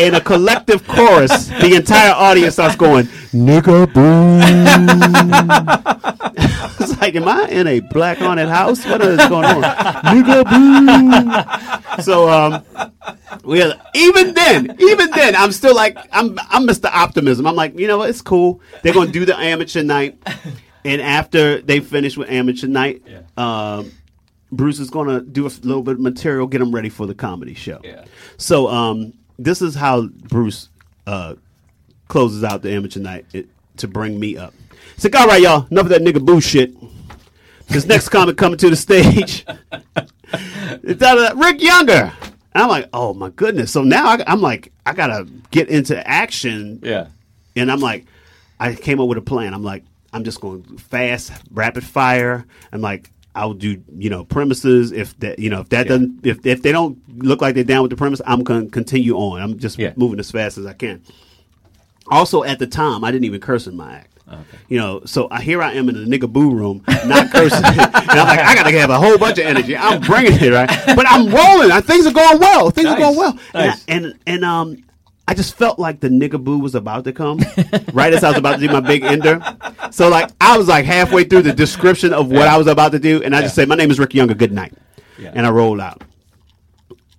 in a collective chorus, the entire audience starts going, "Nigga boo." like, am I in a black haunted house? What is going on? Nigga boo. So, um, well, even then, even then, I'm still like, I'm, I'm Mr. Optimism. I'm like, you know what? It's cool. They're going to do the amateur night. And after they finish with amateur night, um, Bruce is going to do a little bit of material, get them ready for the comedy show. Yeah. So um, this is how Bruce uh, closes out the amateur night it, to bring me up. He's like, all right, y'all, enough of that nigga bullshit. This next comic coming to the stage. it's out of Rick Younger. And I'm like, oh my goodness. So now I, I'm like, I gotta get into action Yeah. and I'm like, I came up with a plan. I'm like, I'm just going fast, rapid fire. I'm like, I'll do, you know, premises. If that, you know, if that Yeah. doesn't, if if they don't look like they're down with the premise, I'm going to continue on. I'm just Yeah. moving as fast as I can. Also, at the time, I didn't even curse in my act. You know, so I, here I am in the nigga boo room, not cursing, and I'm like, I got to have a whole bunch of energy. I'm bringing it right, but I'm rolling. Uh, Things are going well. Things are going well, and, I- and and um, I just felt like the nigga boo was about to come, right as I was about to do my big ender. So like I was like halfway through the description of what I was about to do, and I just say, "My name is Rick Younger. Good night," Yeah. and I rolled out.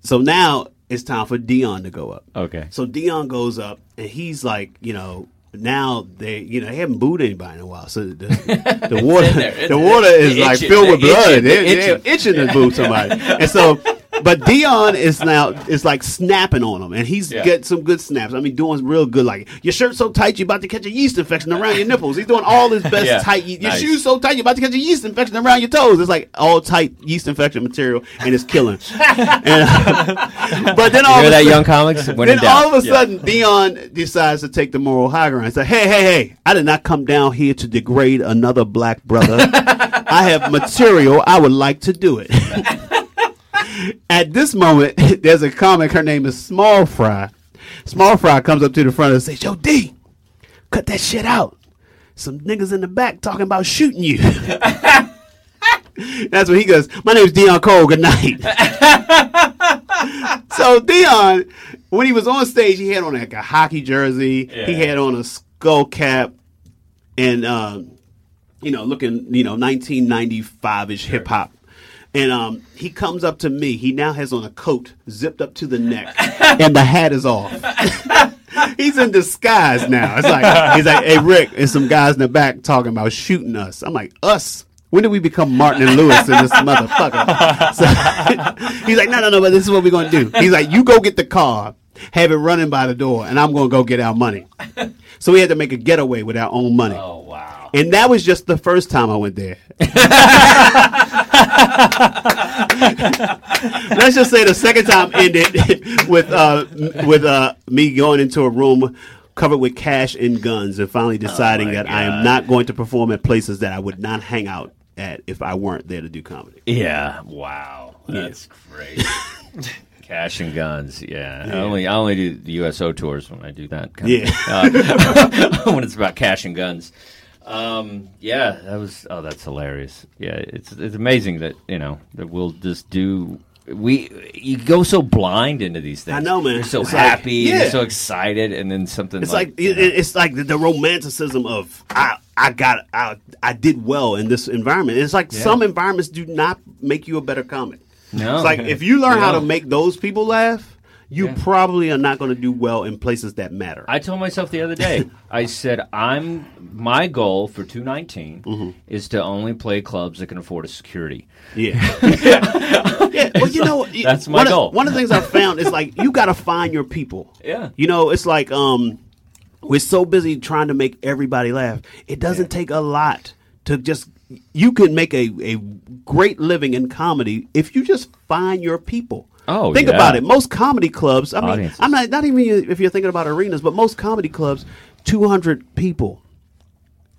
So now it's time for Deon to go up. Okay. So Deon goes up, and he's like, you know. Now they, you know, they haven't booed anybody in a while, so the, the water, there, the water is They're like itching, filled with they're blood. itching, They're, they're they're itching. itching to boo somebody, and so, but Deon is now is like snapping on him, and he's Yeah. getting some good snaps. I mean, doing real good. Like your shirt's so tight, you're about to catch a yeast infection around your nipples. He's doing all his best Yeah. tight. Your Nice. shoes so tight, you're about to catch a yeast infection around your toes. It's like all tight yeast infection material, and it's killing. And- but then all Hear of a that, sudden- young comics? When then doubt. all of a Yeah. sudden, Deon decides to take the moral high ground. He's like, hey, hey, hey, I did not come down here to degrade another black brother. I have material. I would like to do it. At this moment, there's a comic. Her name is Small Fry. Small Fry comes up to the front and says, Yo, D, cut that shit out. Some niggas in the back talking about shooting you. That's when he goes, My name's Deon Cole. Good night. so Deon, when he was on stage, he had on like a hockey jersey. He had on a skull cap, and um, you know, looking you know 1995 ish hip hop. And um, he comes up to me. He now has on a coat zipped up to the neck, and the hat is off. he's in disguise now. It's like he's like, "Hey Rick, and some guys in the back talking about shooting us." I'm like, "Us." When did we become Martin and Lewis in this motherfucker? So, he's like, no, no, no, but this is what we're going to do. He's like, you go get the car, have it running by the door, and I'm going to go get our money. So we had to make a getaway with our own money. Oh wow. And that was just the first time I went there. Let's just say the second time ended with uh, with uh, me going into a room covered with cash and guns and finally deciding my that I am not going to perform at places that I would not hang out at if I weren't there to do comedy. Yeah. Wow. That's great. Cash and guns. Yeah. I only I only do the USO tours when I do that. Kind Yeah. Of, uh, when it's about cash and guns. Um, yeah, that was. Oh, that's hilarious. Yeah, it's it's amazing that you know that we'll just do. We you go so blind into these things. I know, man. You're so It's like- happy. yeah. You're so excited, and then something. It's like, like, it, it's like the, the romanticism of I I got I I did well in this environment. It's like some environments do not make you a better comic. No. it's like if you learn how to make those people laugh, you Yeah. probably are not going to do well in places that matter. I told myself the other day. I said I'm my goal for 219 Mm-hmm. is to only play clubs that can afford a security. Yeah. yeah. Well, you know, That's my one goal. Of, one of the things I've found is like you got to find your people. Yeah. You know, it's like um, we're so busy trying to make everybody laugh. It doesn't take a lot to just. You can make a, a great living in comedy if you just find your people. Oh, think yeah. about it. Most comedy clubs. I mean, I'm not not even if you're thinking about arenas, but most comedy clubs, 200 people.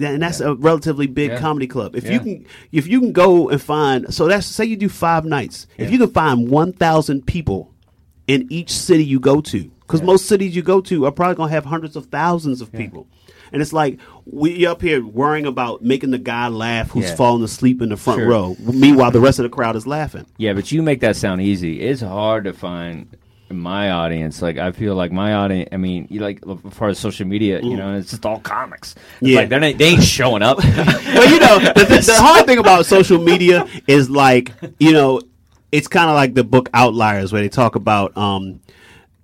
And that's a relatively big Yeah. comedy club. If Yeah. you can, if you can go and find, so that's say you do five nights. If you can find one thousand people in each city you go to, because most cities you go to are probably going to have hundreds of thousands of people, And it's like we up here worrying about making the guy laugh who's Yeah. falling asleep in the front Sure. row. Meanwhile, the rest of the crowd is laughing. Yeah, but you make that sound easy. It's hard to find my audience. Like I feel like my audience. I mean, you like as far as social media, you know, it's just all comics. It's Yeah. like they're not, they ain't showing up. well, you know, the, the, the hard thing about social media is like, you know, it's kind of like the book Outliers, where they talk about um,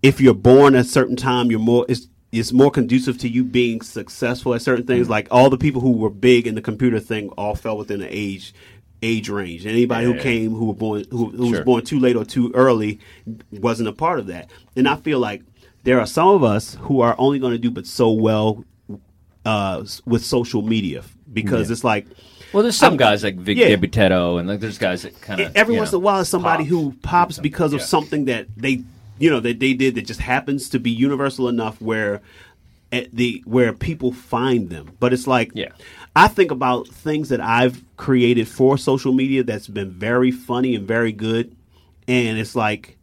if you're born at a certain time, you're more. It's, it's more conducive to you being successful at certain things. Like all the people who were big in the computer thing all fell within the age age range. Anybody who Yeah. came who were born who, who was born too late or too early wasn't a part of that. And I feel like there are some of us who are only going to do but so well uh, with social media because it's like well, there's some I'm- guys like Vic yeah. And like there's guys that kind of every once in a while somebody who pops because of Yeah. something that they you know that they did that just happens to be universal enough where at the where people find them but it's like Yeah. i think about things that i've created for social media that's been very funny and very good and it's like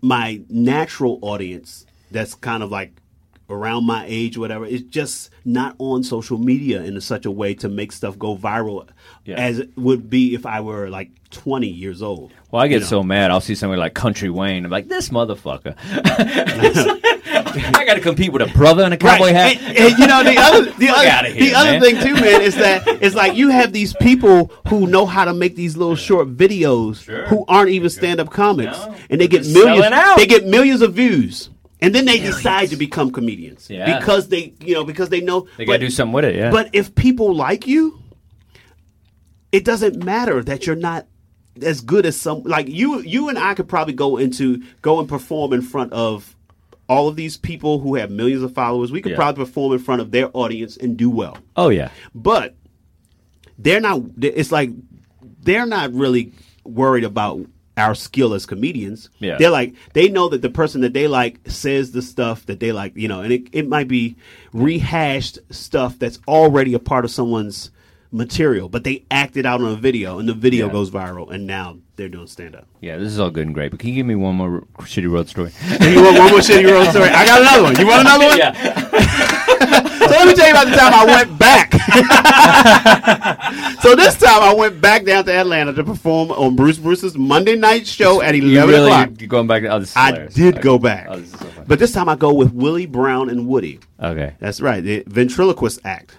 my natural audience that's kind of like around my age whatever is just not on social media in such a way to make stuff go viral Yeah. as it would be if I were like 20 years old. Well, I get You know? so mad. I'll see somebody like Country Wayne. I'm like, this motherfucker. I got to compete with a brother in a cowboy hat. And, and, you know the other the other, here, the other thing too, man, is that it's like you have these people who know how to make these little short videos who aren't even stand up comics, No. and they get millions. They get millions of views. And then they decide to become comedians Yeah. because they, you know, because they know They got to do something with it. Yeah. But if people like you, it doesn't matter that you're not as good as some like you you and I could probably go into go and perform in front of all of these people who have millions of followers. We could Yeah. probably perform in front of their audience and do well. oh yeah. But they're not it's like they're not really worried about our skill as comedians. Yeah. They're like they know that the person that they like says the stuff that they like, you know, and it, it might be rehashed stuff that's already a part of someone's material, but they act it out on a video and the video Yeah. goes viral and now they're doing stand up. Yeah, this is all good and great, but can you give me one more shitty road story? you want one more shitty road story? I got another one. You want another one? yeah. So let me tell you about the time I went back. so this time I went back down to Atlanta to perform on Bruce Bruce's Monday night show at You eleven really o'clock. you're going back to oh, this is I did Okay. go back, Oh, this is so but this time I go with Willie Brown and Woody. okay. That's right, the ventriloquist act.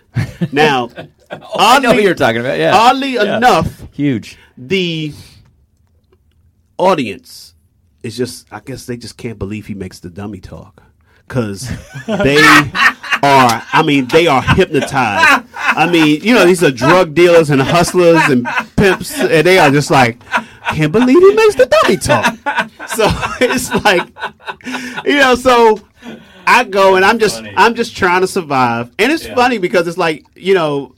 Now, I know who you're talking about. Yeah. oddly Yeah. enough, Huge. the audience is just I guess they just can't believe he makes the dummy talk cuz they are I mean they are hypnotized. I mean, you know, these are drug dealers and hustlers and pimps and they are just like can't believe he makes the dummy talk. So it's like you know, so I go and I'm just I'm just trying to survive. And it's funny because it's like, you know,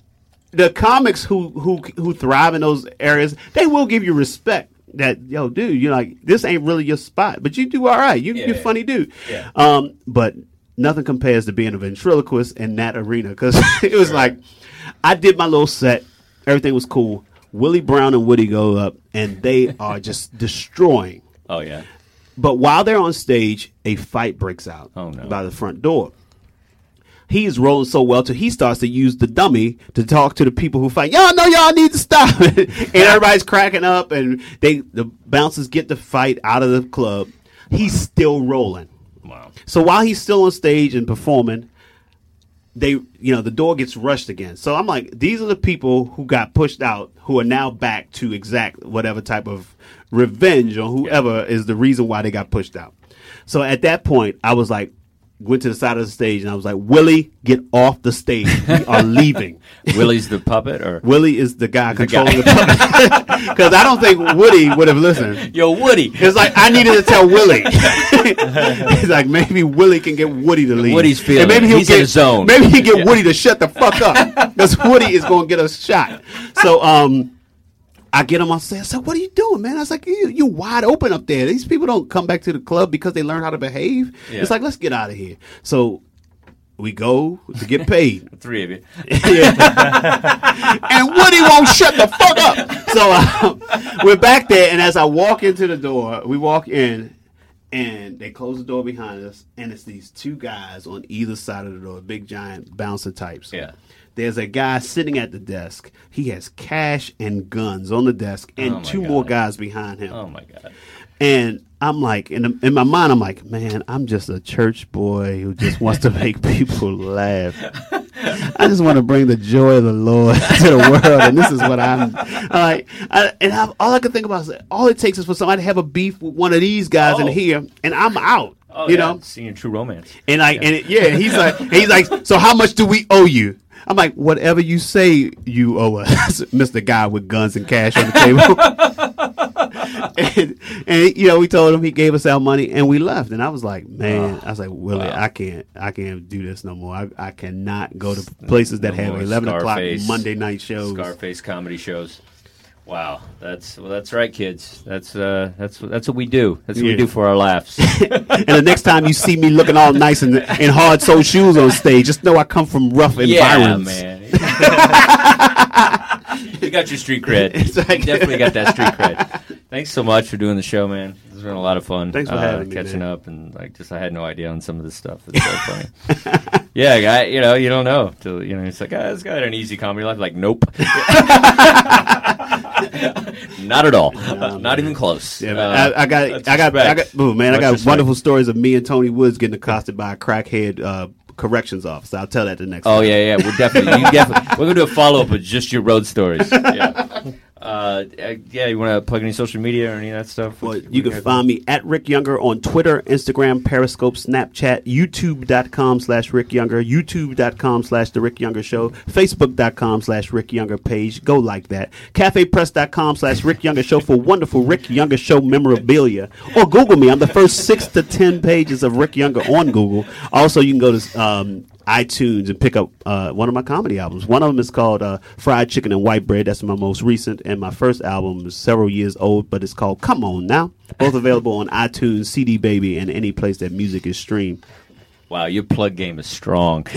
the comics who who who thrive in those areas, they will give you respect. That yo, dude, you're like this ain't really your spot, but you do all right. You, you're yeah. funny dude. Yeah. Um, but nothing compares to being a ventriloquist in that arena because it was like I did my little set, everything was cool. Willie Brown and Woody go up, and they are just destroying. Oh yeah. But while they're on stage, a fight breaks out Oh, no. by the front door. He's rolling so well till he starts to use the dummy to talk to the people who fight. Y'all know y'all need to stop. and everybody's cracking up, and they the bouncers get the fight out of the club. He's still rolling. Wow. So while he's still on stage and performing, they you know the door gets rushed again. So I'm like, these are the people who got pushed out who are now back to exact whatever type of revenge on whoever is the reason why they got pushed out. So at that point, I was like, went to the side of the stage and I was like, Willie, get off the stage. We are leaving. Willie's the puppet, or Willie is the guy guy. controlling the puppet because I don't think Woody would have listened. yo Woody. It's like I needed to tell Willie. He's like maybe Willie can get Woody to leave. Woody's feeling And maybe he'll He's get in his zone. Maybe he can get Woody to shut the fuck up because Woody is going to get a shot. So um, I get him on stage. I said, "What are you doing, man?" I was like, "You you wide open up there. These people don't come back to the club because they learn how to behave. Yeah. It's like let's get out of here." So we go to get paid. Three of you. and Woody won't shut the fuck up. So um, we're back there, and as I walk into the door, we walk in, and they close the door behind us, and it's these two guys on either side of the door, big giant bouncer types. Yeah. There's a guy sitting at the desk. He has cash and guns on the desk, and Oh, two more guys behind him. Oh my god. And I'm like, in, in my mind, I'm like, man, I'm just a church boy who just wants to make people laugh. I just want to bring the joy of the Lord to the world, and this is what I'm, I'm like. I, and I, all I can think about is all it takes is for somebody to have a beef with one of these guys in Oh. here, and I'm out. Oh, you yeah, know, seeing true romance. and like, and it, yeah, he's like, and he's like, so how much do we owe you? I'm like, whatever you say you owe us, Mr. Guy with guns and cash on the table. and, and you know, we told him he gave us our money and we left. And I was like, man, oh, I was like, Willie, Wow. I can't, I can't do this no more. I, I cannot go to places that No have more 11 o'clock Monday night shows. Scarface comedy shows. Wow, that's well, that's right, kids. That's uh, that's that's what we do. That's what we do for our laughs. and the next time you see me looking all nice in, in hard sole shoes on stage, just know I come from rough environments. yeah, environments. man. you got your street cred. It's like- You definitely got that street cred. Thanks so much for doing the show, man. This has been a lot of fun. Thanks for uh, having me, catching man. up and like just I had no idea on some of this stuff. It's so funny. yeah, guy, you know, you don't know till you know. It's like, ah, this guy had an easy comedy life. Like, nope. Not at all. Not even close. Yeah, Uh. I, I got, I got, I got, ooh, man, I got respect. wonderful stories of me and Tony Woods getting accosted by a crackhead uh, corrections officer. I'll tell that the next. Oh time. yeah, yeah. We're definitely, you definitely. We're gonna do a follow up with just your road stories. Yeah. Uh, uh, yeah. You want to plug any social media or any of that stuff? Well, What- you can find me at Rick Younger on Twitter, Instagram, Periscope, Snapchat, YouTube.com slash Rick Younger, YouTube.com slash The Rick Younger Show, Facebook.com slash Rick Younger page. Go like that. CafePress.com slash Rick Younger Show for wonderful Rick Younger Show memorabilia. Or Google me. I'm the first six to ten pages of Rick Younger on Google. Also, you can go to um, iTunes and pick up uh, one of my comedy albums. One of them is called uh, Fried Chicken and White Bread. That's my most recent. And my first album is several years old, but it's called Come On Now. Both available on iTunes, CD Baby, and any place that music is streamed. Wow, your plug game is strong.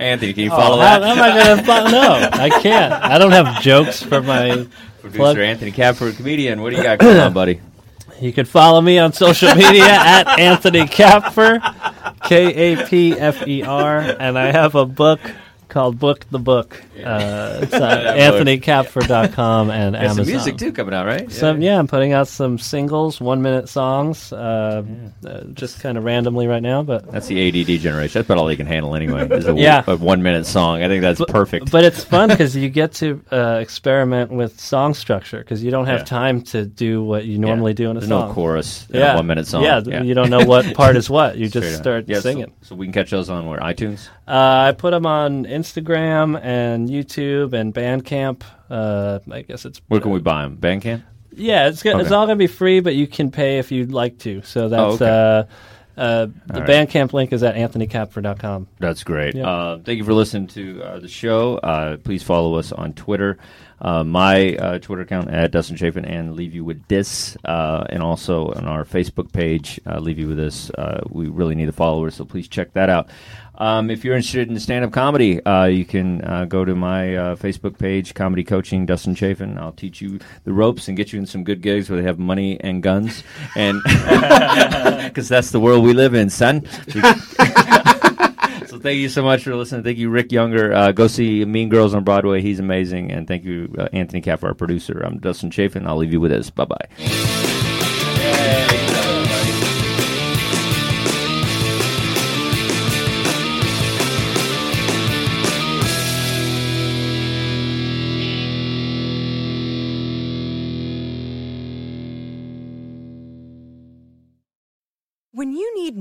Anthony, can you Oh, follow how, that? how am I gonna follow? No, I can't. I don't have jokes for my Producer plug. Anthony Kapfer, comedian. What do you got going on, buddy? You can follow me on social media at Anthony Kapfer, K A P F E R, and I have a book called Book the Book. Uh, it's at AnthonyKapfer.com and There's Amazon. some music too coming out, right? Some, yeah, I'm putting out some singles, one minute songs, uh, uh, just kind of randomly right now, but That's the ADD generation. That's about all they can handle anyway. Is a, Yeah. a one minute song. I think that's perfect. But it's fun because you get to uh, experiment with song structure because you don't have Yeah. time to do what you normally do in a There's song. no chorus in a one minute song. Yeah, th- you don't know what part is what. You Straight just up. start Yeah, so- singing. So, we can catch those on where iTunes. Uh, I put them on Instagram and YouTube and Bandcamp. Uh, I guess it's Where can we buy them? Bandcamp. yeah, it's go- it's Okay. all gonna be free, but you can pay if you'd like to. So that's okay. uh, uh, the All right. Bandcamp link is at anthonykapfer.com. That's great. Yeah. Uh, thank you for listening to uh, the show. Uh, please follow us on Twitter. Uh, my uh, Twitter account at Dustin Chafin and leave you with this, uh, and also on our Facebook page, uh, leave you with this. Uh, we really need the followers, so please check that out. Um, if you're interested in stand-up comedy, uh, you can uh, go to my uh, Facebook page, Comedy Coaching Dustin Chafin. I'll teach you the ropes and get you in some good gigs where they have money and guns, and because that's the world we live in, son. Thank you so much for listening. Thank you, Rick Younger. Uh, go see Mean Girls on Broadway. He's amazing. And thank you, uh, Anthony Caff, our producer. I'm Dustin Chafin. I'll leave you with this. Bye bye.